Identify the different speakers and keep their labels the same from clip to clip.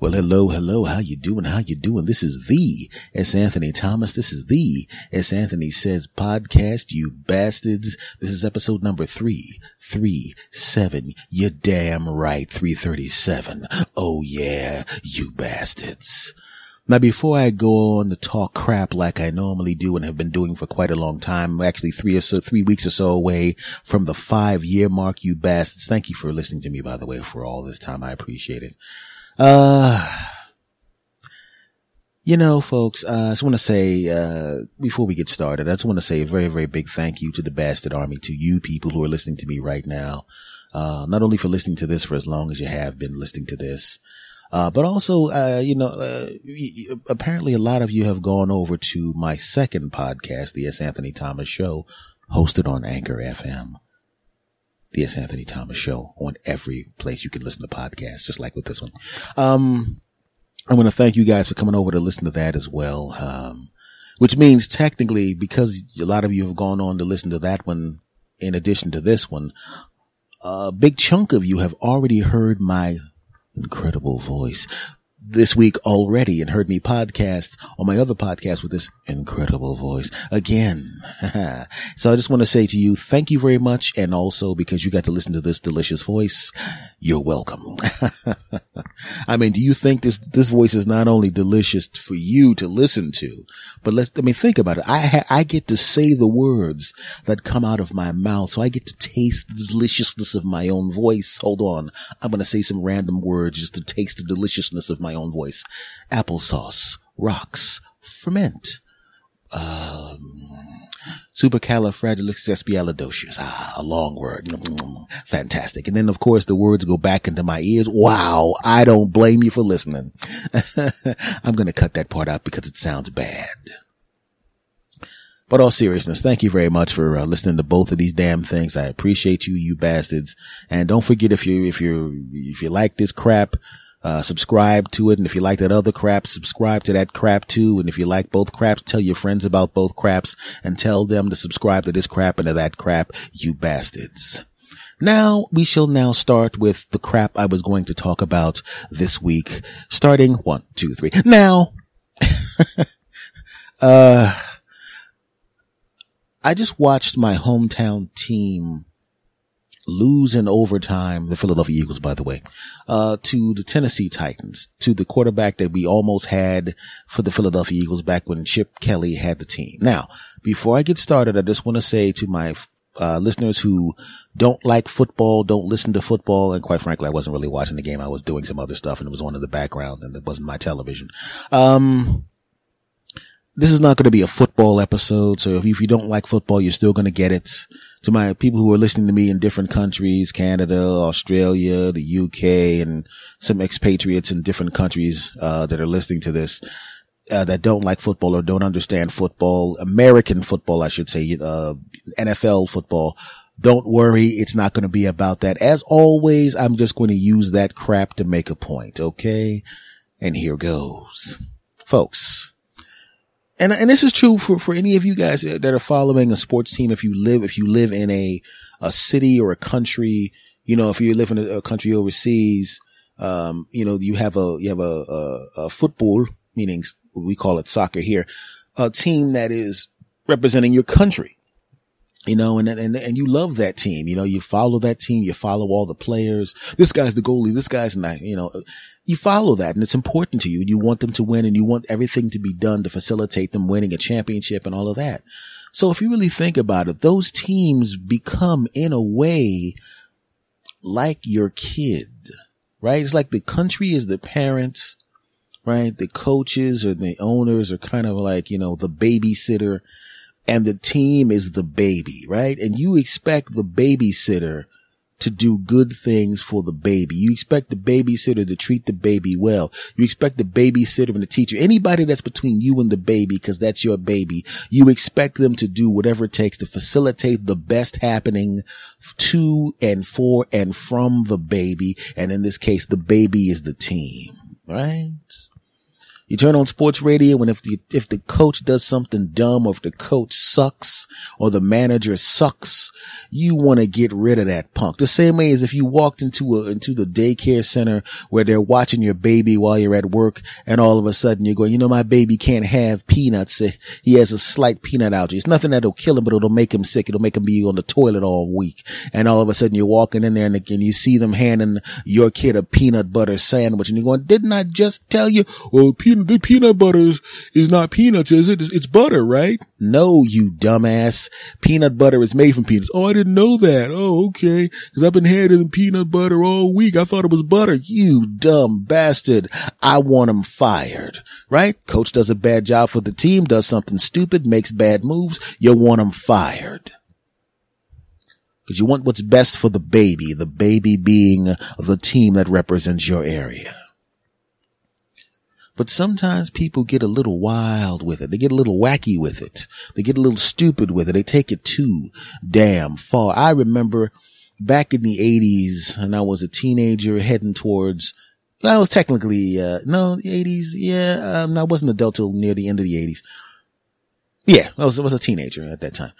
Speaker 1: Well, hello, hello. How you doing? How you doing? This is the S. Anthony Thomas. This is the S. Anthony Says podcast, you bastards. This is episode number three, three, seven. You damn right. 337. Oh yeah, you bastards. Now, before I go on to talk crap like I normally do and have been doing for quite a long time, actually three or so, three weeks or so away from the five year mark, you bastards. Thank you for listening to me, by the way, for all this time. I appreciate it. Uh, you know, folks, uh, I just want to say, uh, before we get started, I just want to say a very, very big thank you to the Bastard Army, to you people who are listening to me right now. Uh, not only for listening to this for as long as you have been listening to this, uh, but also, uh, you know, uh, apparently a lot of you have gone over to my second podcast, the S. Anthony Thomas Show, hosted on Anchor FM the S. Anthony Thomas Show on every place you can listen to podcasts, just like with this one. Um, I want to thank you guys for coming over to listen to that as well. Um, which means technically, because a lot of you have gone on to listen to that one in addition to this one, a big chunk of you have already heard my incredible voice this week already and heard me podcast on my other podcast with this incredible voice again. so I just want to say to you, thank you very much. And also because you got to listen to this delicious voice, you're welcome. I mean, do you think this, this voice is not only delicious for you to listen to, but let's, I mean, think about it. I, ha- I get to say the words that come out of my mouth. So I get to taste the deliciousness of my own voice. Hold on. I'm going to say some random words just to taste the deliciousness of my own voice. Applesauce, rocks, ferment, um, supercalifragilisticexpialidocious. Ah, a long word. Fantastic. And then of course the words go back into my ears. Wow. I don't blame you for listening. I'm going to cut that part out because it sounds bad. But all seriousness, thank you very much for uh, listening to both of these damn things. I appreciate you, you bastards. And don't forget if you, if you, if you like this crap, uh, subscribe to it. And if you like that other crap, subscribe to that crap too. And if you like both craps, tell your friends about both craps and tell them to subscribe to this crap and to that crap, you bastards. Now we shall now start with the crap I was going to talk about this week, starting one, two, three. Now, uh, I just watched my hometown team lose in overtime, the Philadelphia Eagles, by the way, uh, to the Tennessee Titans, to the quarterback that we almost had for the Philadelphia Eagles back when Chip Kelly had the team. Now, before I get started, I just want to say to my uh, listeners who don't like football, don't listen to football, and quite frankly, I wasn't really watching the game. I was doing some other stuff and it was on in the background and it wasn't my television. Um, this is not going to be a football episode. So if if you don't like football, you're still going to get it. To my people who are listening to me in different countries, Canada, Australia, the UK, and some expatriates in different countries, uh, that are listening to this, uh, that don't like football or don't understand football, American football, I should say, uh, NFL football. Don't worry. It's not going to be about that. As always, I'm just going to use that crap to make a point. Okay. And here goes. Folks, and and this is true for for any of you guys that are following a sports team. If you live if you live in a a city or a country, you know, if you live in a, country overseas, um, you know, you have a you have a, a, a football, meaning we call it soccer here, a team that is representing your country you know, and, and, and you love that team. You know, you follow that team. You follow all the players. This guy's the goalie. This guy's not, you know, you follow that and it's important to you and you want them to win and you want everything to be done to facilitate them winning a championship and all of that. So if you really think about it, those teams become in a way like your kid, right? It's like the country is the parents, right? The coaches or the owners are kind of like, you know, the babysitter and the team is the baby, right? And you expect the babysitter to do good things for the baby. You expect the babysitter to treat the baby well. You expect the babysitter and the teacher, anybody that's between you and the baby, because that's your baby, you expect them to do whatever it takes to facilitate the best happening to and for and from the baby. And in this case, the baby is the team, right? You turn on sports radio and if the, if the coach does something dumb or if the coach sucks or the manager sucks, you want to get rid of that punk. The same way as if you walked into a, into the daycare center where they're watching your baby while you're at work and all of a sudden you're going, you know, my baby can't have peanuts. He has a slight peanut allergy. It's nothing that'll kill him, but it'll make him sick. It'll make him be on the toilet all week. And all of a sudden you're walking in there and, and you see them handing your kid a peanut butter sandwich and you're going, didn't I just tell you? Well, peanut peanut, the peanut butter is, is not peanuts, is it? It's, it's butter, right? No, you dumbass. Peanut butter is made from peanuts. Oh, I didn't know that. Oh, okay. Cause I've been handing peanut butter all week. I thought it was butter. You dumb bastard. I want him fired, right? Coach does a bad job for the team, does something stupid, makes bad moves. You want him fired because you want what's best for the baby, the baby being the team that represents your area. But sometimes people get a little wild with it. They get a little wacky with it. They get a little stupid with it. They take it too damn far. I remember back in the eighties and I was a teenager heading towards, I was technically, uh, no, the eighties. Yeah. Um, I wasn't adult till near the end of the eighties. Yeah, I was, I was a teenager at that time.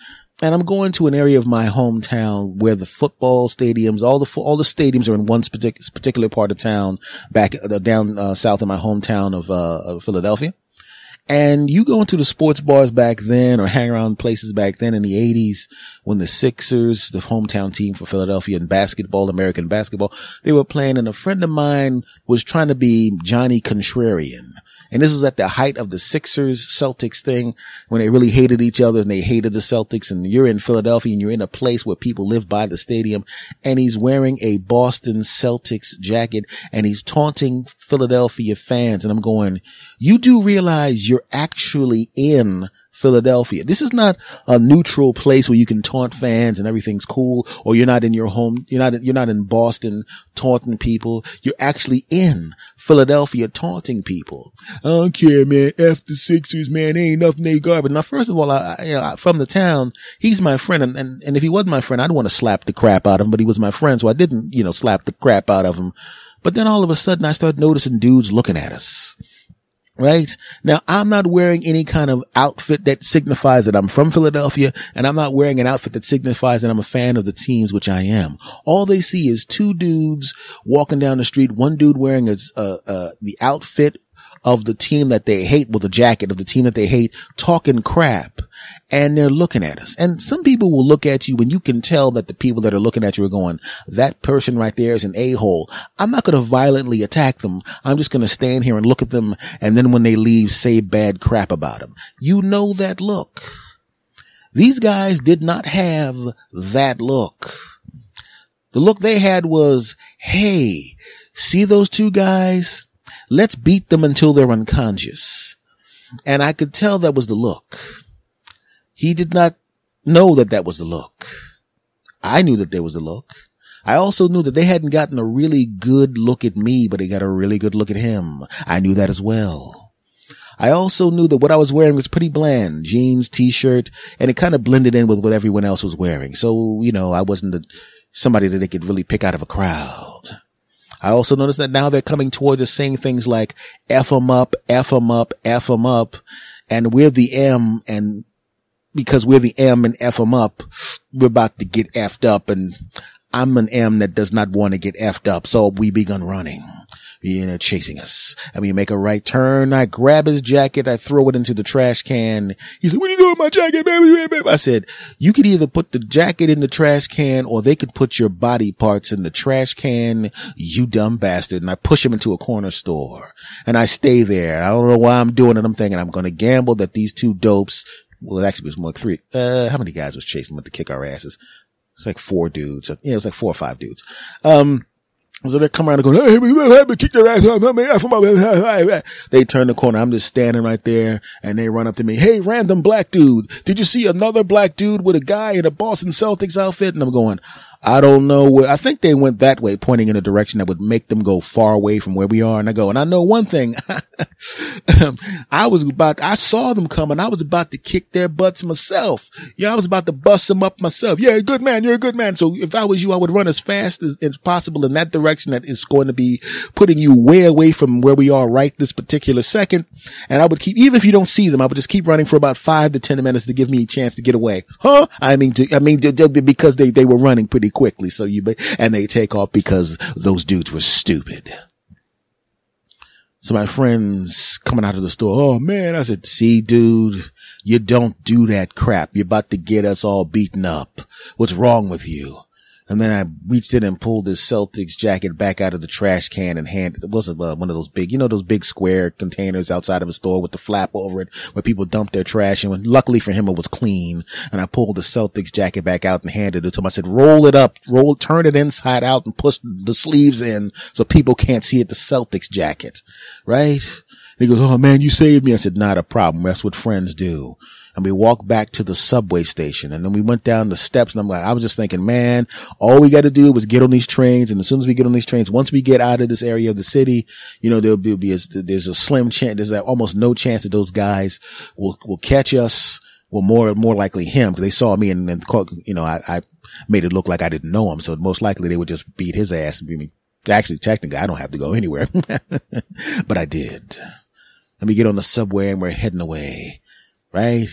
Speaker 1: And I'm going to an area of my hometown where the football stadiums, all the, all the stadiums are in one particular part of town back uh, down uh, south of my hometown of, uh, of Philadelphia. And you go into the sports bars back then or hang around places back then in the 80s when the Sixers, the hometown team for Philadelphia in basketball, American basketball, they were playing and a friend of mine was trying to be Johnny Contrarian. And this was at the height of the Sixers Celtics thing when they really hated each other and they hated the Celtics. And you're in Philadelphia and you're in a place where people live by the stadium and he's wearing a Boston Celtics jacket and he's taunting Philadelphia fans. And I'm going, you do realize you're actually in Philadelphia. This is not a neutral place where you can taunt fans and everything's cool, or you're not in your home, you're not, you're not in Boston taunting people. You're actually in Philadelphia taunting people. I don't care, man. F the Sixers, man. ain't nothing they garbage. Now, first of all, I, you know, from the town, he's my friend. And, and, and if he wasn't my friend, I'd want to slap the crap out of him, but he was my friend. So I didn't, you know, slap the crap out of him. But then all of a sudden I started noticing dudes looking at us right? Now, I'm not wearing any kind of outfit that signifies that I'm from Philadelphia, and I'm not wearing an outfit that signifies that I'm a fan of the teams, which I am. All they see is two dudes walking down the street, one dude wearing a, uh, uh, the outfit of the team that they hate with a jacket of the team that they hate talking crap and they're looking at us. And some people will look at you and you can tell that the people that are looking at you are going, that person right there is an a-hole. I'm not going to violently attack them. I'm just going to stand here and look at them. And then when they leave, say bad crap about them. You know that look. These guys did not have that look. The look they had was, Hey, see those two guys? Let's beat them until they're unconscious. And I could tell that was the look. He did not know that that was the look. I knew that there was a look. I also knew that they hadn't gotten a really good look at me, but they got a really good look at him. I knew that as well. I also knew that what I was wearing was pretty bland, jeans, t-shirt, and it kind of blended in with what everyone else was wearing. So, you know, I wasn't the, somebody that they could really pick out of a crowd. I also noticed that now they're coming towards us saying things like F them up, F them up, F them up. And we're the M and because we're the M and F them up, we're about to get F'd up and I'm an M that does not want to get F'd up. So we begun running you know, chasing us. And we make a right turn. I grab his jacket. I throw it into the trash can. He said, what are you doing with my jacket, baby? I said, you could either put the jacket in the trash can or they could put your body parts in the trash can. You dumb bastard. And I push him into a corner store and I stay there. I don't know why I'm doing it. I'm thinking I'm going to gamble that these two dopes well, it actually was more like three. Uh, how many guys was chasing them to kick our asses? It's like four dudes. Yeah, it was like four or five dudes. Um, So they come around and go, hey, let me kick their ass. They turn the corner. I'm just standing right there and they run up to me. Hey, random black dude. Did you see another black dude with a guy in a Boston Celtics outfit? And I'm going, I don't know where, I think they went that way, pointing in a direction that would make them go far away from where we are. And I go, and I know one thing. I was about, I saw them coming. I was about to kick their butts myself. Yeah, I was about to bust them up myself. Yeah, good man. You're a good man. So if I was you, I would run as fast as, as possible in that direction that is going to be putting you way away from where we are right this particular second. And I would keep, even if you don't see them, I would just keep running for about five to 10 minutes to give me a chance to get away. Huh? I mean, to, I mean, because they, they were running pretty pretty quickly. So you, and they take off because those dudes were stupid. So my friends coming out of the store, oh man, I said, see dude, you don't do that crap. You're about to get us all beaten up. What's wrong with you? And then I reached in and pulled this Celtics jacket back out of the trash can and handed, it wasn't uh, one of those big, you know, those big square containers outside of a store with the flap over it where people dump their trash. And when, luckily for him, it was clean. And I pulled the Celtics jacket back out and handed it to him. I said, roll it up, roll, turn it inside out and push the sleeves in so people can't see it. The Celtics jacket, right? And he goes, Oh man, you saved me. I said, not a problem. That's what friends do and we walked back to the subway station and then we went down the steps and I'm like, I was just thinking, man, all we got to do is get on these trains. And as soon as we get on these trains, once we get out of this area of the city, you know, there'll be, be a, there's a slim chance, there's almost no chance that those guys will, will catch us. Well, more, more likely him because they saw me and then, you know, I, I made it look like I didn't know him. So most likely they would just beat his ass and beat me. Actually, technically, I don't have to go anywhere, but I did. Let me get on the subway and we're heading away, right?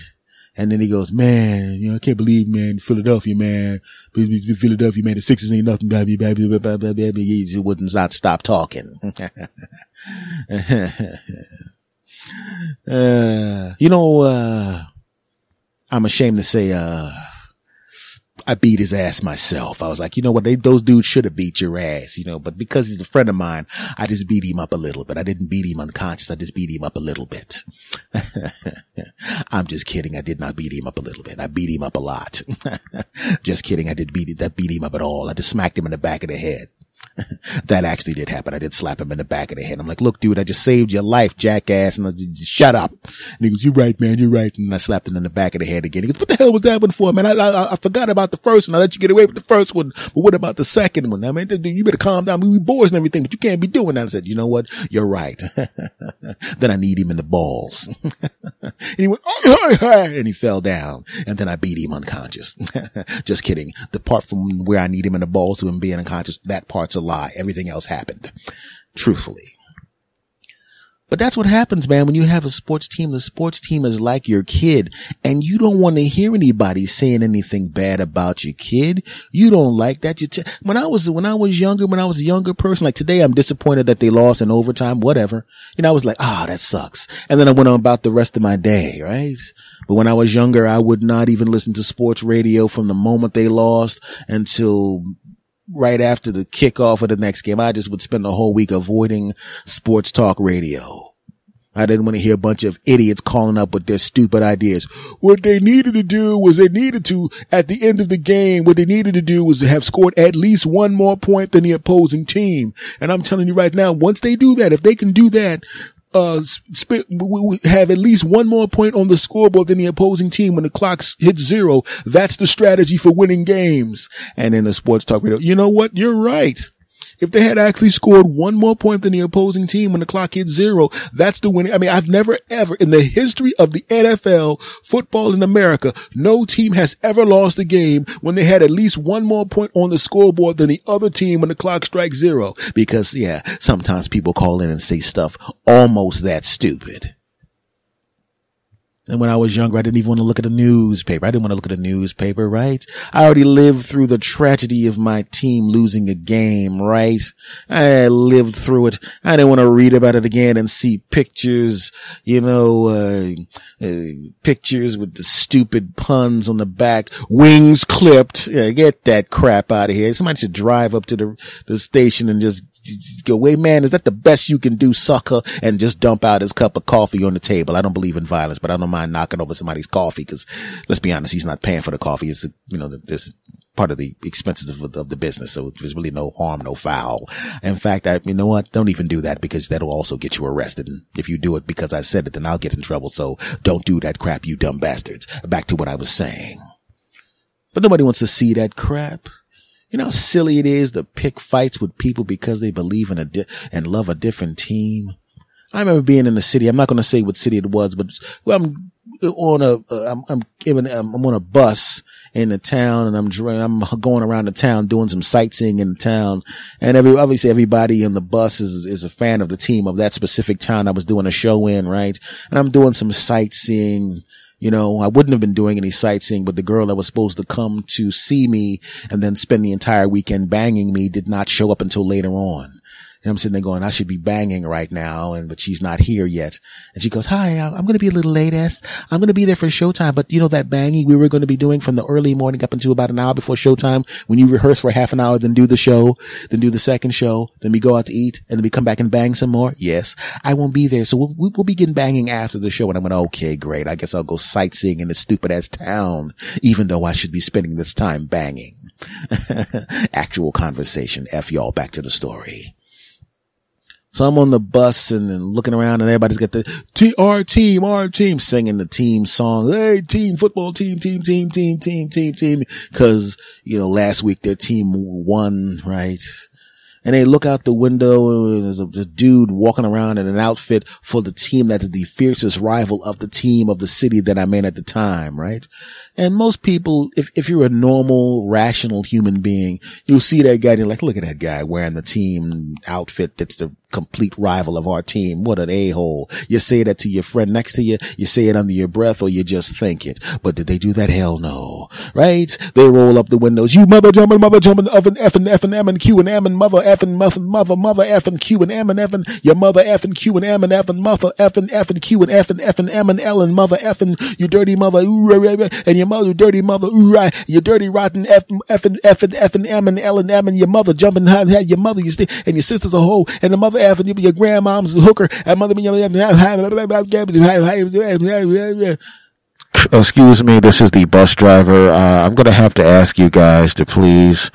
Speaker 1: And then he goes, man, you know, I can't believe, man, Philadelphia, man, Philadelphia, man, the Sixers ain't nothing, baby, baby, baby, baby, baby. He just wouldn't not stop talking. uh, you know, uh, I'm ashamed to say, uh, I beat his ass myself. I was like, you know what? They, those dudes should have beat your ass, you know, but because he's a friend of mine, I just beat him up a little bit. I didn't beat him unconscious. I just beat him up a little bit. I'm just kidding. I did not beat him up a little bit. I beat him up a lot. just kidding. I did beat that beat him up at all. I just smacked him in the back of the head. that actually did happen. I did slap him in the back of the head. I'm like, look, dude, I just saved your life, jackass. And I said, shut up. And he goes, you're right, man. You're right. And I slapped him in the back of the head again. He goes, what the hell was that one for, man? I, I, I forgot about the first one. I let you get away with the first one. But what about the second one? I mean, dude, you better calm down. We boys and everything, but you can't be doing that. I said, you know what? You're right. then I need him in the balls. and he went, oh, and he fell down. And then I beat him unconscious. just kidding. The part from where I need him in the balls to him being unconscious, that part's a lie. Everything else happened. Truthfully. But that's what happens, man. When you have a sports team, the sports team is like your kid and you don't want to hear anybody saying anything bad about your kid. You don't like that. T- when I was, when I was younger, when I was a younger person, like today, I'm disappointed that they lost in overtime, whatever. You know, I was like, ah, oh, that sucks. And then I went on about the rest of my day, right? But when I was younger, I would not even listen to sports radio from the moment they lost until right after the kickoff of the next game. I just would spend the whole week avoiding sports talk radio. I didn't want to hear a bunch of idiots calling up with their stupid ideas. What they needed to do was they needed to, at the end of the game, what they needed to do was to have scored at least one more point than the opposing team. And I'm telling you right now, once they do that, if they can do that, uh, sp- we have at least one more point on the scoreboard than the opposing team when the clock hits zero. That's the strategy for winning games. And in the sports talk radio, you know what? You're right. If they had actually scored one more point than the opposing team when the clock hit zero, that's the winning. I mean, I've never ever in the history of the NFL football in America, no team has ever lost a game when they had at least one more point on the scoreboard than the other team when the clock strikes zero. Because yeah, sometimes people call in and say stuff almost that stupid. And when I was younger, I didn't even want to look at a newspaper. I didn't want to look at a newspaper, right? I already lived through the tragedy of my team losing a game, right? I lived through it. I didn't want to read about it again and see pictures, you know, uh, uh, pictures with the stupid puns on the back, wings clipped. Yeah, get that crap out of here. Somebody should drive up to the, the station and just go, wait, man, is that the best you can do, sucker? And just dump out his cup of coffee on the table. I don't believe in violence, but I don't mind knocking over somebody's coffee because let's be honest, he's not paying for the coffee. It's, you know, there's part of the expenses of, of the business. So there's really no harm, no foul. In fact, I, you know what? Don't even do that because that'll also get you arrested. And if you do it because I said it, then I'll get in trouble. So don't do that crap, you dumb bastards. Back to what I was saying. But nobody wants to see that crap. You know how silly it is to pick fights with people because they believe in a di- and love a different team. I remember being in the city. I'm not going to say what city it was, but well, I'm on a, uh, I'm, I'm on a bus in the town and I'm, I'm going around the town doing some sightseeing in the town. And every, obviously everybody in the bus is, is a fan of the team of that specific town I was doing a show in, right? And I'm doing some sightseeing. You know, I wouldn't have been doing any sightseeing, but the girl that was supposed to come to see me and then spend the entire weekend banging me did not show up until later on. And I'm sitting there going, I should be banging right now. And, but she's not here yet. And she goes, hi, I'm going to be a little late ass. I'm going to be there for showtime. But you know, that banging we were going to be doing from the early morning up until about an hour before showtime when you rehearse for half an hour, then do the show, then do the second show, then we go out to eat and then we come back and bang some more. Yes, I won't be there. So we'll, we'll begin banging after the show. And I'm going, okay, great. I guess I'll go sightseeing in this stupid ass town, even though I should be spending this time banging. Actual conversation. F y'all back to the story. So I'm on the bus and, and looking around and everybody's got the our team, our team singing the team song. Hey, team football team, team, team, team, team, team, team. Cause, you know, last week their team won, right? and they look out the window and there's a, a, dude walking around in an outfit for the team that is the fiercest rival of the team of the city that I'm in at the time, right? And most people, if, if you're a normal, rational human being, you'll see that guy and you're like, look at that guy wearing the team outfit that's the complete rival of our team. What an a-hole. You say that to your friend next to you. You say it under your breath or you just think it. But did they do that? Hell no. Right? They roll up the windows. You mother jumping, mother jumping, oven, F and F and M and Q and M and mother F and mother, mother, mother F and Q and M and F and your mother F and Q and M and F and mother F and F and Q and F and F and M and L and mother F and you dirty mother, and your mother, dirty mother, you dirty rotten F, F and F and F and M and L and M and your mother jumping, high, your mother, you and your sister's a hoe and the mother F and your grandmom's hooker and mother,
Speaker 2: Excuse me, this is the bus driver. Uh, I'm going to have to ask you guys to please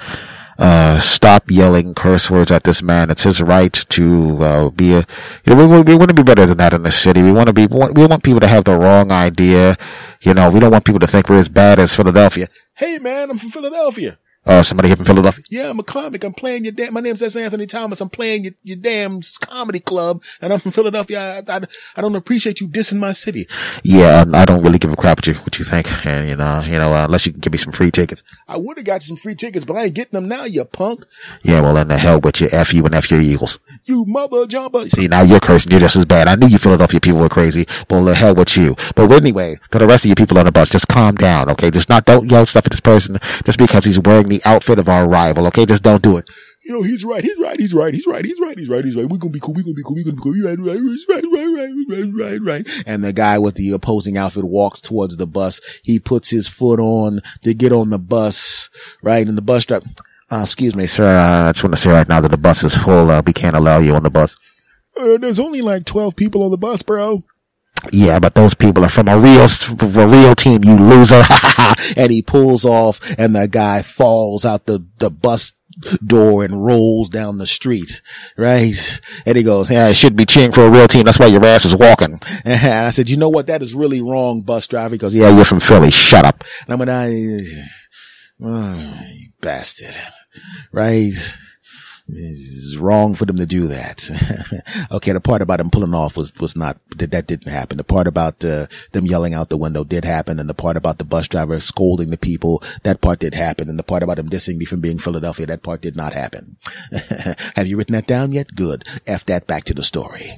Speaker 2: uh, stop yelling curse words at this man. It's his right to uh, be a. You know, we, we want to be better than that in the city. We want to be. We want, we want people to have the wrong idea. You know, we don't want people to think we're as bad as Philadelphia.
Speaker 1: Hey, man, I'm from Philadelphia.
Speaker 2: Oh, somebody here from Philadelphia?
Speaker 1: Yeah, I'm a comic. I'm playing your damn, my name's S. Anthony Thomas. I'm playing your, your damn comedy club and I'm from Philadelphia. I, I, I don't appreciate you dissing my city.
Speaker 2: Yeah, I don't really give a crap what you, what you think. And, you know, you know, uh, unless you can give me some free tickets.
Speaker 1: I would have got you some free tickets, but I ain't getting them now, you punk.
Speaker 2: Yeah, well, in the hell with you. F you and F your Eagles.
Speaker 1: You mother jumper.
Speaker 2: See, now you're cursing. You're just as bad. I knew you Philadelphia people were crazy, Well, the hell with you. But anyway, for the rest of you people on the bus, just calm down, okay? Just not, don't yell stuff at this person just because he's wearing the outfit of our rival. Okay, just don't do it.
Speaker 1: You know, he's right. He's right. He's right. He's right. He's right. He's right. He's right. We're gonna be cool. We're gonna be cool. We're gonna be cool. Right, right, right, right, right, right, right, right. And the guy with the opposing outfit walks towards the bus. He puts his foot on to get on the bus, right? And the bus driver,
Speaker 2: uh, excuse me, sir. Uh, I just want to say right now that the bus is full. Uh, we can't allow you on the bus.
Speaker 1: Uh, there's only like 12 people on the bus, bro.
Speaker 2: Yeah, but those people are from a real, a real team, you loser.
Speaker 1: and he pulls off and the guy falls out the, the bus door and rolls down the street, right? And he goes,
Speaker 2: yeah, it should be cheering for a real team. That's why your ass is walking.
Speaker 1: And I said, you know what? That is really wrong, bus driver. He goes,
Speaker 2: yeah, you're from Philly. Shut up.
Speaker 1: And I'm going, oh, ah, you bastard, right? It's wrong for them to do that. okay, the part about him pulling off was was not that that didn't happen. The part about uh, them yelling out the window did happen, and the part about the bus driver scolding the people that part did happen, and the part about him dissing me from being Philadelphia that part did not happen. Have you written that down yet? Good. F that back to the story.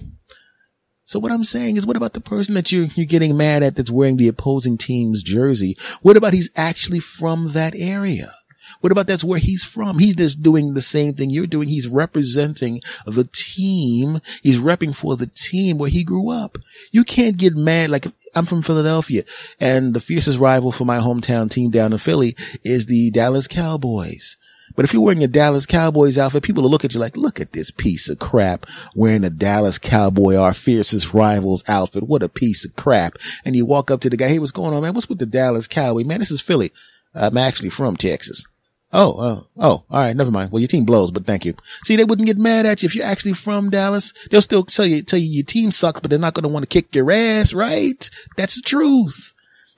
Speaker 1: So what I'm saying is, what about the person that you're you're getting mad at that's wearing the opposing team's jersey? What about he's actually from that area? What about that's where he's from? He's just doing the same thing you're doing. He's representing the team. He's repping for the team where he grew up. You can't get mad. Like I'm from Philadelphia and the fiercest rival for my hometown team down in Philly is the Dallas Cowboys. But if you're wearing a Dallas Cowboys outfit, people will look at you like, look at this piece of crap wearing a Dallas Cowboy, our fiercest rivals outfit. What a piece of crap. And you walk up to the guy, hey, what's going on, man? What's with the Dallas Cowboy? Man, this is Philly. Uh, I'm actually from Texas. Oh, oh, oh, all right. Never mind. Well, your team blows, but thank you. See, they wouldn't get mad at you if you're actually from Dallas. They'll still tell you, tell you your team sucks, but they're not going to want to kick your ass, right? That's the truth.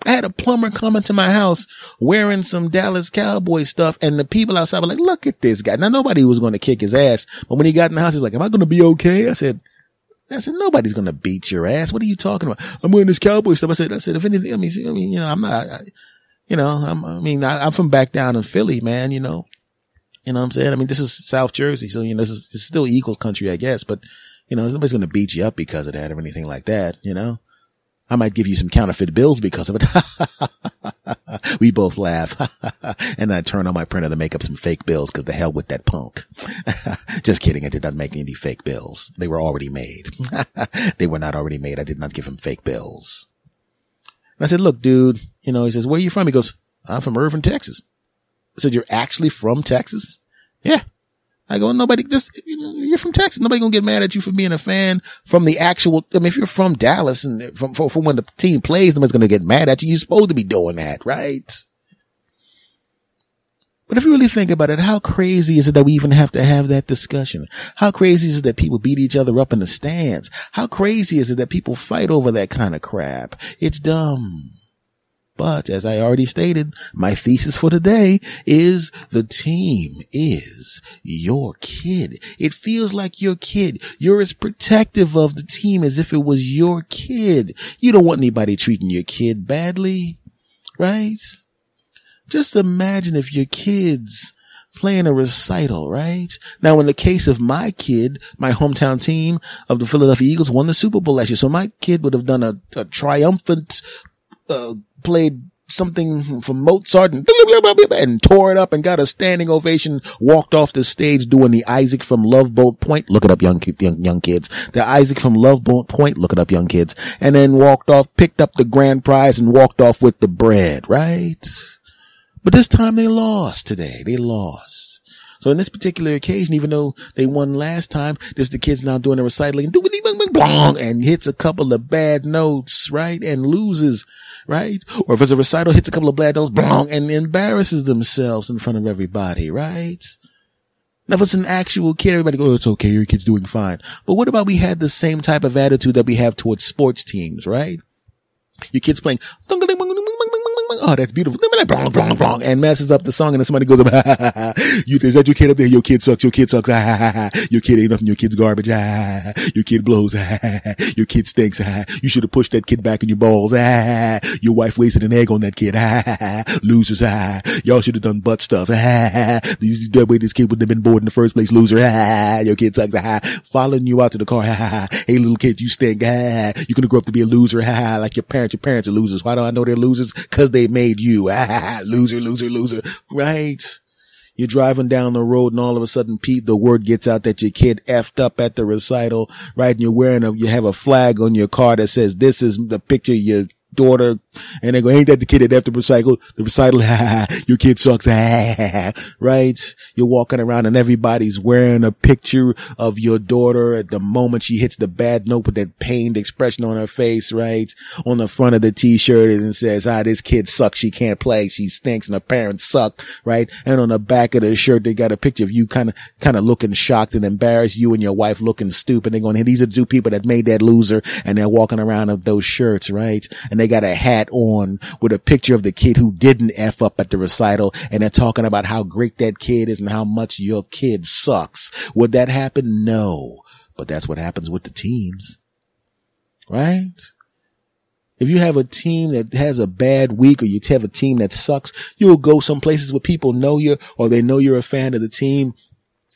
Speaker 1: I had a plumber come into my house wearing some Dallas Cowboy stuff and the people outside were like, look at this guy. Now nobody was going to kick his ass, but when he got in the house, he's like, am I going to be okay? I said, I said, nobody's going to beat your ass. What are you talking about? I'm wearing this cowboy stuff. I said, I said, if anything, I mean, I mean, you know, I'm not, I, you know, I'm, I mean, I, am from back down in Philly, man, you know, you know what I'm saying? I mean, this is South Jersey. So, you know, this is, still Eagles country, I guess, but, you know, nobody's going to beat you up because of that or anything like that, you know? I might give you some counterfeit bills because of it. we both laugh. and I turn on my printer to make up some fake bills because the hell with that punk. Just kidding. I did not make any fake bills. They were already made. they were not already made. I did not give him fake bills. And I said, look, dude, you know, he says, where are you from? He goes, I'm from Irving, Texas. I said, you're actually from Texas? Yeah. I go, nobody, just, you know, you're from Texas. Nobody gonna get mad at you for being a fan from the actual, I mean, if you're from Dallas and from, from, when the team plays, nobody's gonna get mad at you. You're supposed to be doing that, right? But if you really think about it, how crazy is it that we even have to have that discussion? How crazy is it that people beat each other up in the stands? How crazy is it that people fight over that kind of crap? It's dumb. But as I already stated, my thesis for today is the team is your kid. It feels like your kid. You're as protective of the team as if it was your kid. You don't want anybody treating your kid badly, right? Just imagine if your kids playing a recital, right? Now, in the case of my kid, my hometown team of the Philadelphia Eagles won the Super Bowl last year. So my kid would have done a, a triumphant, uh, played something from Mozart and, and tore it up and got a standing ovation, walked off the stage doing the Isaac from Love Boat Point. Look it up, young, young, young kids. The Isaac from Love Boat Point. Look it up, young kids. And then walked off, picked up the grand prize and walked off with the bread, right? But this time they lost today. They lost. So in this particular occasion, even though they won last time, this the kids now doing a recital and and hits a couple of bad notes, right? And loses, right? Or if it's a recital, hits a couple of bad notes, and embarrasses themselves in front of everybody, right? Now, if it's an actual kid, everybody goes, oh, it's okay. Your kid's doing fine. But what about we had the same type of attitude that we have towards sports teams, right? Your kid's playing, oh, that's beautiful. And messes up the song and then somebody goes up, you, is that your kid up there? Your kid sucks. Your kid sucks. your kid ain't nothing. Your kid's garbage. your kid blows. your kid stinks. you should have pushed that kid back in your balls. your wife wasted an egg on that kid. Losers. Y'all should have done butt stuff. These, that way this kid wouldn't have been born in the first place. Loser. your kid sucks. Following you out to the car. hey, little kid, you stink. You're going to grow up to be a loser. like your parents. Your parents are losers. Why do I know they're losers? Cause they made you. loser, loser, loser. Right? You're driving down the road and all of a sudden, Pete, the word gets out that your kid effed up at the recital, right? And you're wearing a, you have a flag on your car that says, this is the picture your daughter and they go, ain't that the kid that to recycle the recital? Your kid sucks. right? You're walking around and everybody's wearing a picture of your daughter at the moment she hits the bad note with that pained expression on her face, right? On the front of the t-shirt and says, ah, this kid sucks. She can't play. She stinks and her parents suck, right? And on the back of the shirt, they got a picture of you kind of, kind of looking shocked and embarrassed. You and your wife looking stupid. They're going, hey, these are two people that made that loser and they're walking around of those shirts, right? And they got a hat on with a picture of the kid who didn't F up at the recital and they're talking about how great that kid is and how much your kid sucks. Would that happen? No. But that's what happens with the teams. Right? If you have a team that has a bad week or you have a team that sucks, you will go some places where people know you or they know you're a fan of the team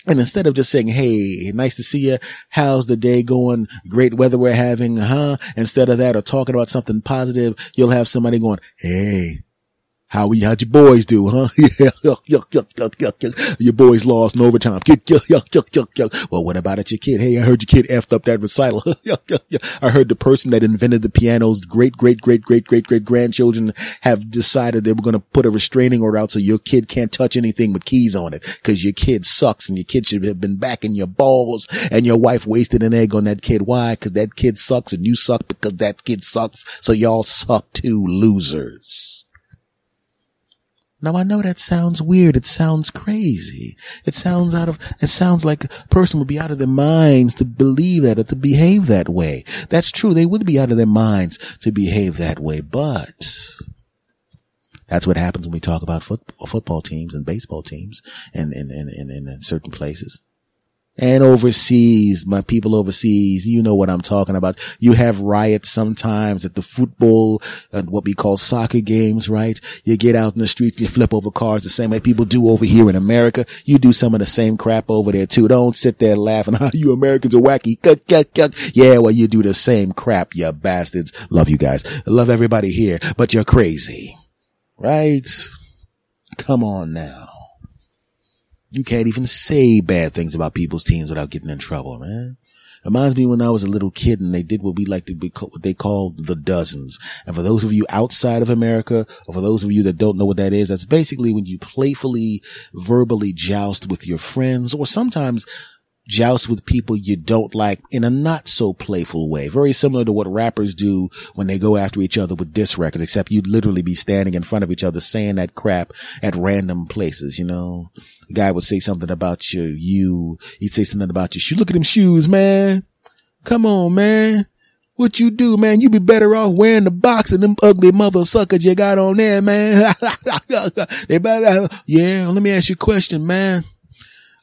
Speaker 1: and instead of just saying, Hey, nice to see you. How's the day going? Great weather we're having. Huh? Instead of that or talking about something positive, you'll have somebody going, Hey, how we, how'd your boys do, huh? yeah, yuck, yuck, yuck, yuck, yuck, yuck. Your boys lost in overtime. Yuck, yuck, yuck, yuck, yuck, yuck. Well, what about it, your kid? Hey, I heard your kid effed up that recital. yuck, yuck, yuck. I heard the person that invented the piano's great, great, great, great, great, great grandchildren have decided they were going to put a restraining order out so your kid can't touch anything with keys on it because your kid sucks and your kid should have been back in your balls and your wife wasted an egg on that kid. Why? Cause that kid sucks and you suck because that kid sucks. So y'all suck too, losers. Now I know that sounds weird. It sounds crazy. It sounds out of, it sounds like a person would be out of their minds to believe that or to behave that way. That's true. They would be out of their minds to behave that way, but that's what happens when we talk about football, football teams and baseball teams and in, in, in certain places and overseas, my people overseas, you know what I'm talking about. You have riots sometimes at the football and what we call soccer games, right? You get out in the street you flip over cars the same way people do over here in America. You do some of the same crap over there too. Don't sit there laughing. How ah, you Americans are wacky. Yeah, well, you do the same crap, you bastards. Love you guys. love everybody here, but you're crazy, right? Come on now. You can't even say bad things about people's teams without getting in trouble, man. Reminds me when I was a little kid and they did what we like to be, what they called the dozens. And for those of you outside of America, or for those of you that don't know what that is, that's basically when you playfully, verbally joust with your friends, or sometimes joust with people you don't like in a not so playful way. Very similar to what rappers do when they go after each other with diss records, except you'd literally be standing in front of each other saying that crap at random places, you know? The guy would say something about you, you, he'd say something about your shoe. Look at them shoes, man. Come on, man. What you do, man? You be better off wearing the box and them ugly mother suckers you got on there, man. they better, yeah, let me ask you a question, man.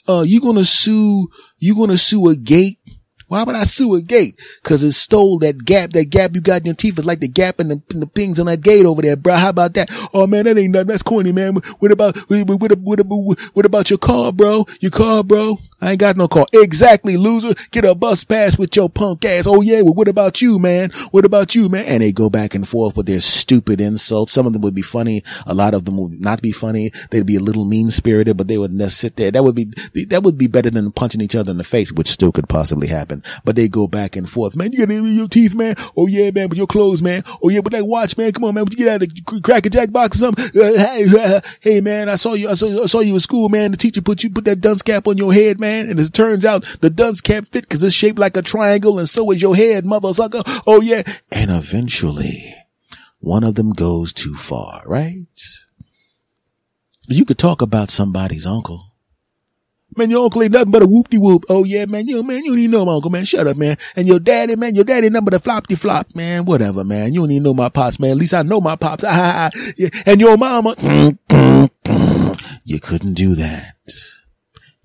Speaker 1: Uh, you gonna sue you gonna sue a gate? Why would I sue a gate? Cause it stole that gap. That gap you got in your teeth is like the gap in the, in the pings on that gate over there, bro. How about that? Oh man, that ain't nothing. That's corny, man. What about, what, what, what, what about your car, bro? Your car, bro? I ain't got no car. Exactly, loser. Get a bus pass with your punk ass. Oh yeah, well what about you, man? What about you, man? And they go back and forth with their stupid insults. Some of them would be funny. A lot of them would not be funny. They'd be a little mean spirited, but they would just sit there. That would be, that would be better than punching each other in the face, which still could possibly happen. But they go back and forth. Man, you got your teeth, man? Oh yeah, man, but your clothes, man. Oh yeah, but that watch, man. Come on, man. Would you get out of the cracker jack box or something? Uh, hey, hey, man, I saw you, I saw, I saw you in school, man. The teacher put you, put that dunce cap on your head, man. And it turns out the dunce can't fit because it's shaped like a triangle and so is your head, mother sucker. Oh yeah. And eventually one of them goes too far, right? You could talk about somebody's uncle. Man, your uncle ain't nothing but a whoop de whoop. Oh yeah, man. You man, you don't even know my uncle, man. Shut up, man. And your daddy, man, your daddy number the flop de flop, man. Whatever, man. You don't even know my pops, man. At least I know my pops. yeah. And your mama, you couldn't do that.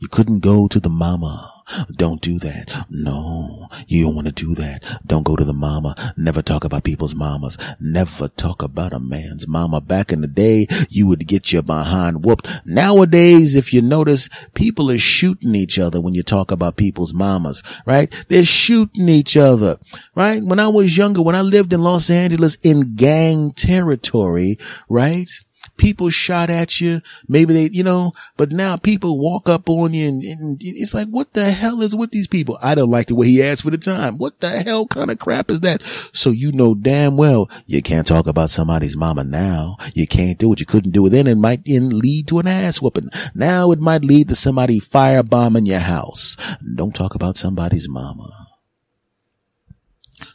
Speaker 1: You couldn't go to the mama. Don't do that. No, you don't want to do that. Don't go to the mama. Never talk about people's mamas. Never talk about a man's mama. Back in the day, you would get your behind whooped. Nowadays, if you notice, people are shooting each other when you talk about people's mamas, right? They're shooting each other, right? When I was younger, when I lived in Los Angeles in gang territory, right? People shot at you. Maybe they, you know, but now people walk up on you and, and, it's like, what the hell is with these people? I don't like the way he asked for the time. What the hell kind of crap is that? So you know damn well you can't talk about somebody's mama now. You can't do what You couldn't do it then. It might lead to an ass whooping. Now it might lead to somebody firebombing your house. Don't talk about somebody's mama.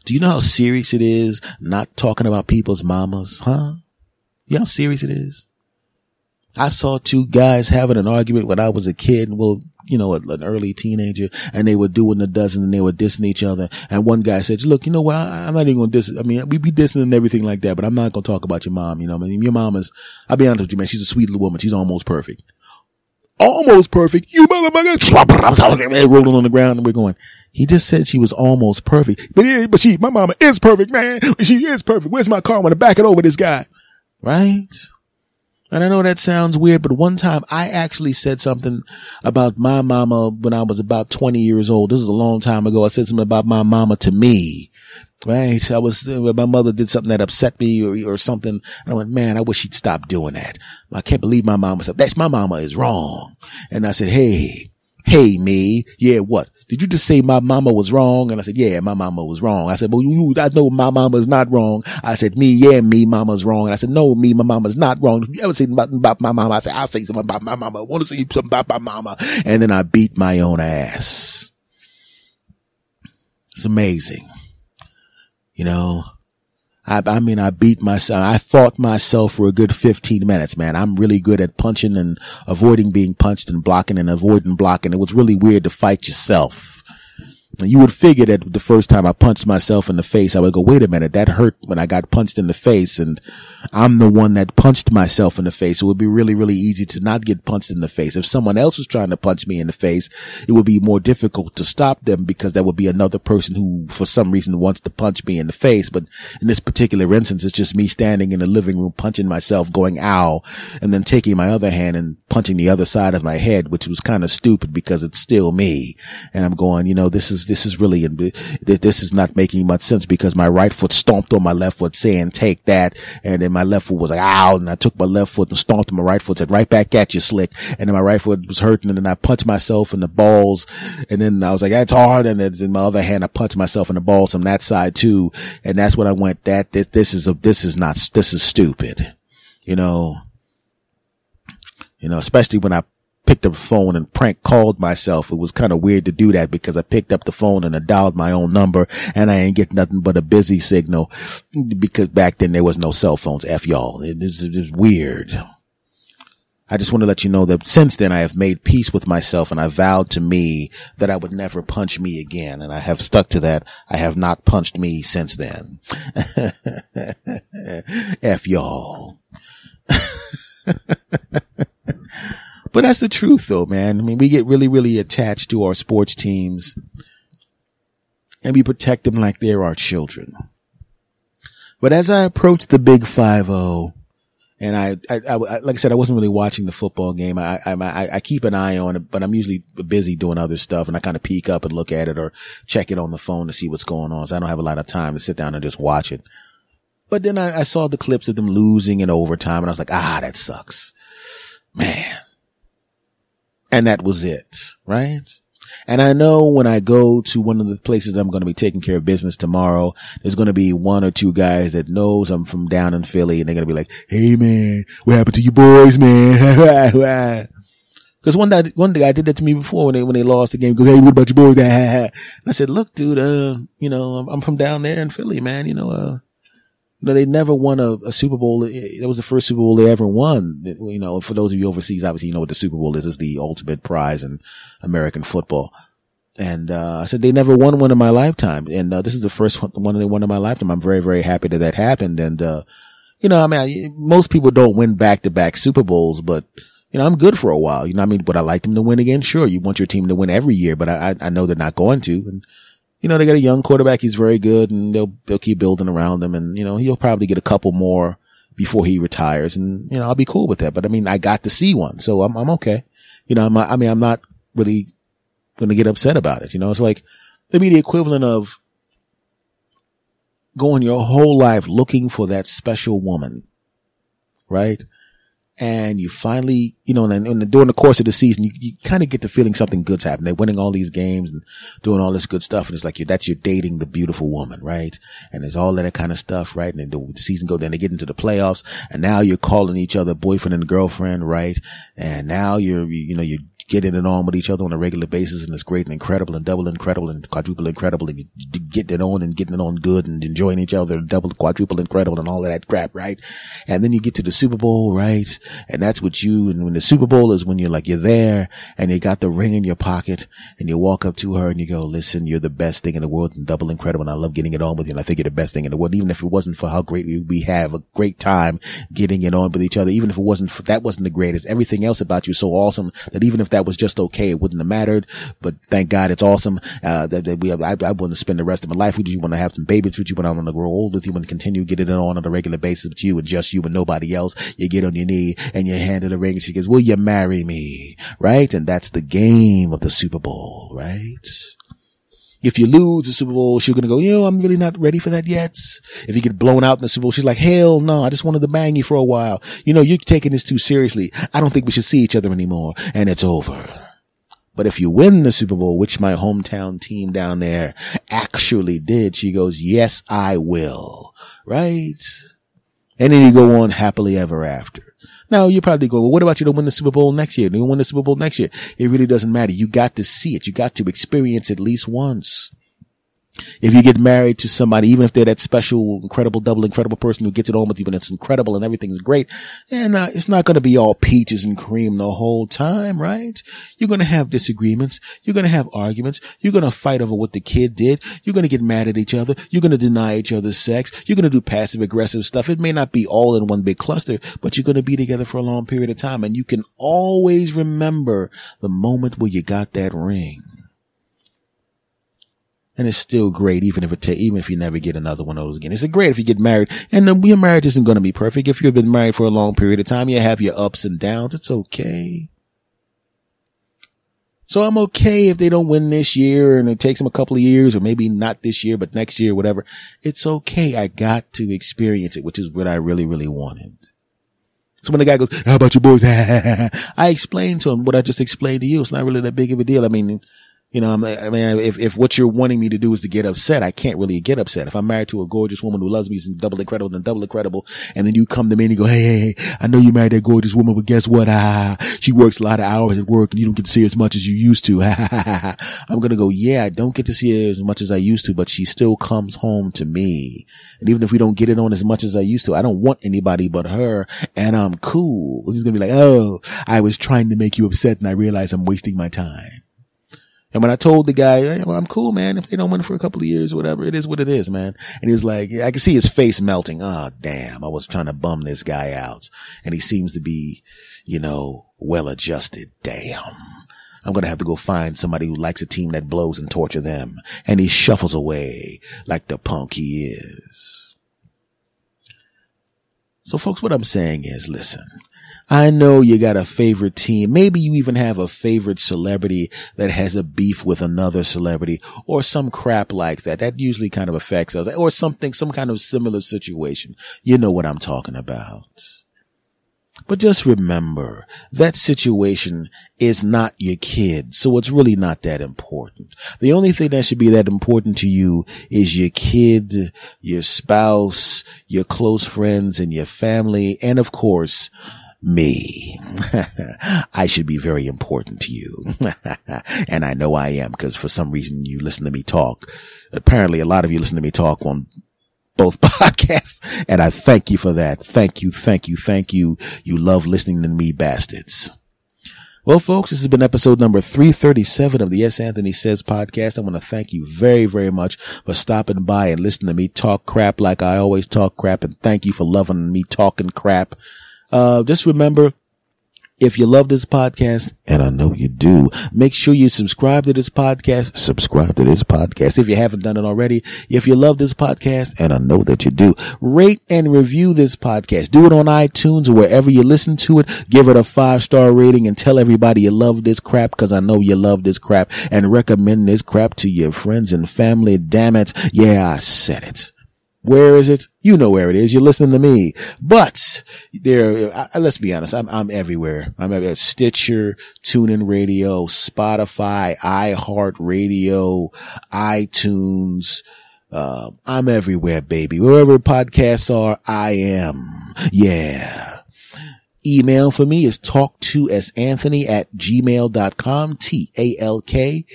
Speaker 1: Do you know how serious it is not talking about people's mamas, huh? You know how serious it is? I saw two guys having an argument when I was a kid, well, you know, an early teenager, and they were doing the dozen and they were dissing each other. And one guy said, look, you know what? I, am not even going to diss. I mean, we be dissing and everything like that, but I'm not going to talk about your mom. You know, I mean, your mom is, I'll be honest with you, man. She's a sweet little woman. She's almost perfect. Almost perfect. You motherfucker. Rolling on the ground and we're going, he just said she was almost perfect. But, yeah, but she, my mama is perfect, man. She is perfect. Where's my car? I want to back it over this guy right? And I know that sounds weird, but one time I actually said something about my mama when I was about 20 years old. This is a long time ago. I said something about my mama to me. Right. I was, uh, my mother did something that upset me or, or something. And I went, man, I wish she'd stop doing that. I can't believe my mama said, that's my mama is wrong. And I said, Hey, hey, me. Yeah. What? Did you just say my mama was wrong? And I said, yeah, my mama was wrong. I said, well, you, I know my mama's not wrong. I said, me, yeah, me, mama's wrong. And I said, no, me, my mama's not wrong. Did you ever say about my mama? I said, I'll say something about my mama. I want to say something about my mama. And then I beat my own ass. It's amazing. You know, I, I mean, I beat myself. I fought myself for a good 15 minutes, man. I'm really good at punching and avoiding being punched and blocking and avoiding blocking. It was really weird to fight yourself. You would figure that the first time I punched myself in the face, I would go, wait a minute, that hurt when I got punched in the face. And I'm the one that punched myself in the face. It would be really, really easy to not get punched in the face. If someone else was trying to punch me in the face, it would be more difficult to stop them because there would be another person who, for some reason, wants to punch me in the face. But in this particular instance, it's just me standing in the living room, punching myself, going, ow, and then taking my other hand and punching the other side of my head, which was kind of stupid because it's still me. And I'm going, you know, this is, this is really, this is not making much sense because my right foot stomped on my left foot saying, take that. And then my left foot was like, ow. And I took my left foot and stomped on my right foot, said, right back at you, slick. And then my right foot was hurting. And then I punched myself in the balls. And then I was like, that's hard. And then in my other hand, I punched myself in the balls from that side too. And that's what I went, that, this, this is a, this is not, this is stupid. You know, you know, especially when I picked up the phone and prank called myself. It was kind of weird to do that because I picked up the phone and I dialed my own number and I ain't get nothing but a busy signal because back then there was no cell phones. F y'all. It is weird. I just want to let you know that since then I have made peace with myself and I vowed to me that I would never punch me again. And I have stuck to that. I have not punched me since then. F y'all. But that's the truth though, man. I mean, we get really, really attached to our sports teams and we protect them like they're our children. But as I approached the big five zero, and I, I, I, like I said, I wasn't really watching the football game. I, I, I keep an eye on it, but I'm usually busy doing other stuff, and I kind of peek up and look at it or check it on the phone to see what's going on. So I don't have a lot of time to sit down and just watch it. But then I, I saw the clips of them losing in overtime, and I was like, ah, that sucks, man. And that was it, right? And I know when I go to one of the places that I'm going to be taking care of business tomorrow, there's going to be one or two guys that knows I'm from down in Philly and they're going to be like, Hey man, what happened to you boys, man? Cause one day, one guy did that to me before when they, when they lost the game. He goes, Hey, what about your boys? and I said, look, dude, uh, you know, I'm, I'm from down there in Philly, man. You know, uh, know, they never won a, a, Super Bowl. That was the first Super Bowl they ever won. You know, for those of you overseas, obviously, you know what the Super Bowl is. It's the ultimate prize in American football. And, uh, I said they never won one in my lifetime. And, uh, this is the first one they won in my lifetime. I'm very, very happy that that happened. And, uh, you know, I mean, I, most people don't win back to back Super Bowls, but, you know, I'm good for a while. You know I mean? But I like them to win again. Sure. You want your team to win every year, but I, I know they're not going to. And, you know, they got a young quarterback. He's very good and they'll, they'll keep building around him. And, you know, he'll probably get a couple more before he retires. And, you know, I'll be cool with that. But I mean, I got to see one. So I'm, I'm okay. You know, I'm, I mean, I'm not really going to get upset about it. You know, it's like, it'd be the equivalent of going your whole life looking for that special woman, right? And you finally, you know, and, and during the course of the season, you, you kind of get the feeling something good's happening. They're winning all these games and doing all this good stuff. And it's like, you, that's you're dating the beautiful woman, right? And there's all that kind of stuff, right? And then the, season go, then they get into the playoffs and now you're calling each other boyfriend and girlfriend, right? And now you're, you, you know, you're getting it on with each other on a regular basis and it's great and incredible and double incredible and quadruple incredible and getting it on and getting it on good and enjoying each other double quadruple incredible and all of that crap, right? And then you get to the Super Bowl, right? And that's what you, and when the Super Bowl is when you're like, you're there and you got the ring in your pocket and you walk up to her and you go, listen, you're the best thing in the world and double incredible. And I love getting it on with you. And I think you're the best thing in the world. Even if it wasn't for how great we, we have a great time getting it on with each other, even if it wasn't, for, that wasn't the greatest. Everything else about you so awesome that even if that was just okay, it wouldn't have mattered. But thank God it's awesome. Uh, that, that we have, I, I want to spend the rest of my life with you. Want to have some babies with you when I want to grow old with you and continue getting it on on a regular basis with you and just you and nobody else. You get on your knee and you hand her the ring and she goes, will you marry me? Right? And that's the game of the Super Bowl, right? If you lose the Super Bowl, she's to go, you know, I'm really not ready for that yet. If you get blown out in the Super Bowl, she's like, hell no, I just wanted to bang you for a while. You know, you're taking this too seriously. I don't think we should see each other anymore. And it's over. But if you win the Super Bowl, which my hometown team down there actually did, she goes, yes, I will. Right? And then you go on happily ever after. Now you probably go, well, what about you to win the Super Bowl next year? Do you win the Super Bowl next year? It really doesn't matter. You got to see it. You got to experience at least once. If you get married to somebody, even if they're that special, incredible, double incredible person who gets it on with you and it's incredible and everything's great, and uh, it's not going to be all peaches and cream the whole time, right? You're going to have disagreements. You're going to have arguments. You're going to fight over what the kid did. You're going to get mad at each other. You're going to deny each other sex. You're going to do passive aggressive stuff. It may not be all in one big cluster, but you're going to be together for a long period of time. And you can always remember the moment where you got that ring and it's still great, even if it ta- even if you never get another one of those again. It's great if you get married, and then your marriage isn't going to be perfect. If you've been married for a long period of time, you have your ups and downs. It's okay. So I'm okay if they don't win this year and it takes them a couple of years or maybe not this year, but next year, whatever. It's okay. I got to experience it, which is what I really, really wanted. So when the guy goes, how about your boys? I explained to him what I just explained to you. It's not really that big of a deal. I mean, you know, I mean, if, if what you're wanting me to do is to get upset, I can't really get upset. If I'm married to a gorgeous woman who loves me and double incredible and double incredible, and then you come to me and you go, Hey, hey, hey, I know you married that gorgeous woman, but guess what? Ah, she works a lot of hours at work and you don't get to see her as much as you used to. I'm going to go, yeah, I don't get to see her as much as I used to, but she still comes home to me. And even if we don't get it on as much as I used to, I don't want anybody but her and I'm cool. He's going to be like, Oh, I was trying to make you upset and I realize I'm wasting my time. And when I told the guy, hey, well, I'm cool, man. If they don't win for a couple of years, whatever, it is what it is, man. And he was like, I can see his face melting. Oh, damn. I was trying to bum this guy out. And he seems to be, you know, well adjusted. Damn. I'm going to have to go find somebody who likes a team that blows and torture them. And he shuffles away like the punk he is. So folks, what I'm saying is, listen, I know you got a favorite team. Maybe you even have a favorite celebrity that has a beef with another celebrity or some crap like that. That usually kind of affects us or something, some kind of similar situation. You know what I'm talking about. But just remember that situation is not your kid. So it's really not that important. The only thing that should be that important to you is your kid, your spouse, your close friends and your family. And of course, me. I should be very important to you. and I know I am because for some reason you listen to me talk. Apparently a lot of you listen to me talk on both podcasts and I thank you for that. Thank you. Thank you. Thank you. You love listening to me bastards. Well, folks, this has been episode number 337 of the S. Anthony Says podcast. I want to thank you very, very much for stopping by and listening to me talk crap like I always talk crap. And thank you for loving me talking crap. Uh, just remember, if you love this podcast, and I know you do, make sure you subscribe to this podcast. Subscribe to this podcast if you haven't done it already. If you love this podcast, and I know that you do, rate and review this podcast. Do it on iTunes or wherever you listen to it. Give it a five star rating and tell everybody you love this crap because I know you love this crap and recommend this crap to your friends and family. Damn it. Yeah, I said it. Where is it? You know where it is. You're listening to me. But there, I, let's be honest. I'm, I'm everywhere. I'm at Stitcher, TuneIn Radio, Spotify, iHeartRadio, iTunes. Uh, I'm everywhere, baby. Wherever podcasts are, I am. Yeah. Email for me is talk to s Anthony at gmail.com. T-A-L-K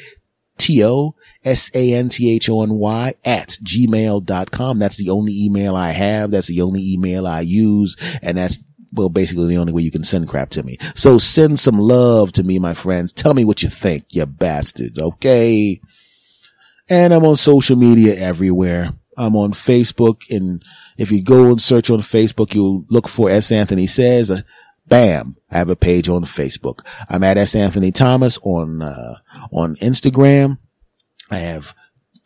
Speaker 1: T-O S-A-N-T-H-O-N-Y at gmail.com. That's the only email I have. That's the only email I use. And that's well, basically the only way you can send crap to me. So send some love to me, my friends. Tell me what you think, you bastards. Okay. And I'm on social media everywhere. I'm on Facebook. And if you go and search on Facebook, you'll look for S. Anthony says, bam, I have a page on Facebook. I'm at S. Anthony Thomas on, uh, on Instagram. I have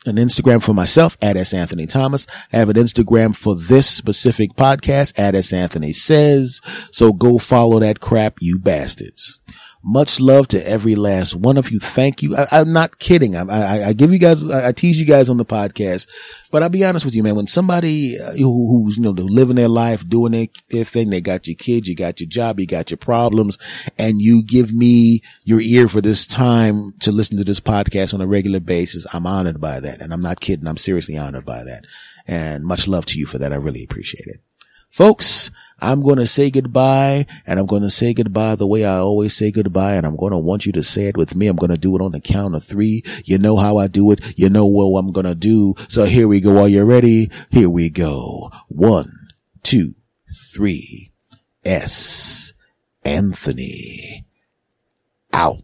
Speaker 1: an Instagram for myself at S. Anthony Thomas. I have an Instagram for this specific podcast at S. Anthony says. So go follow that crap, you bastards. Much love to every last one of you. Thank you. I, am not kidding. I, I, I, give you guys, I, tease you guys on the podcast, but I'll be honest with you, man. When somebody uh, who, who's, you know, living their life, doing their, their thing, they got your kids, you got your job, you got your problems, and you give me your ear for this time to listen to this podcast on a regular basis, I'm honored by that. And I'm not kidding. I'm seriously honored by that. And much love to you for that. I really appreciate it.
Speaker 3: Folks, I'm going to say goodbye and I'm going to say goodbye the way I always say goodbye. And I'm going to want you to say it with me. I'm going to do it on the count of three. You know how I do it. You know what I'm going to do. So here we go. Are you ready? Here we go. One, two, three. S. Anthony. Out.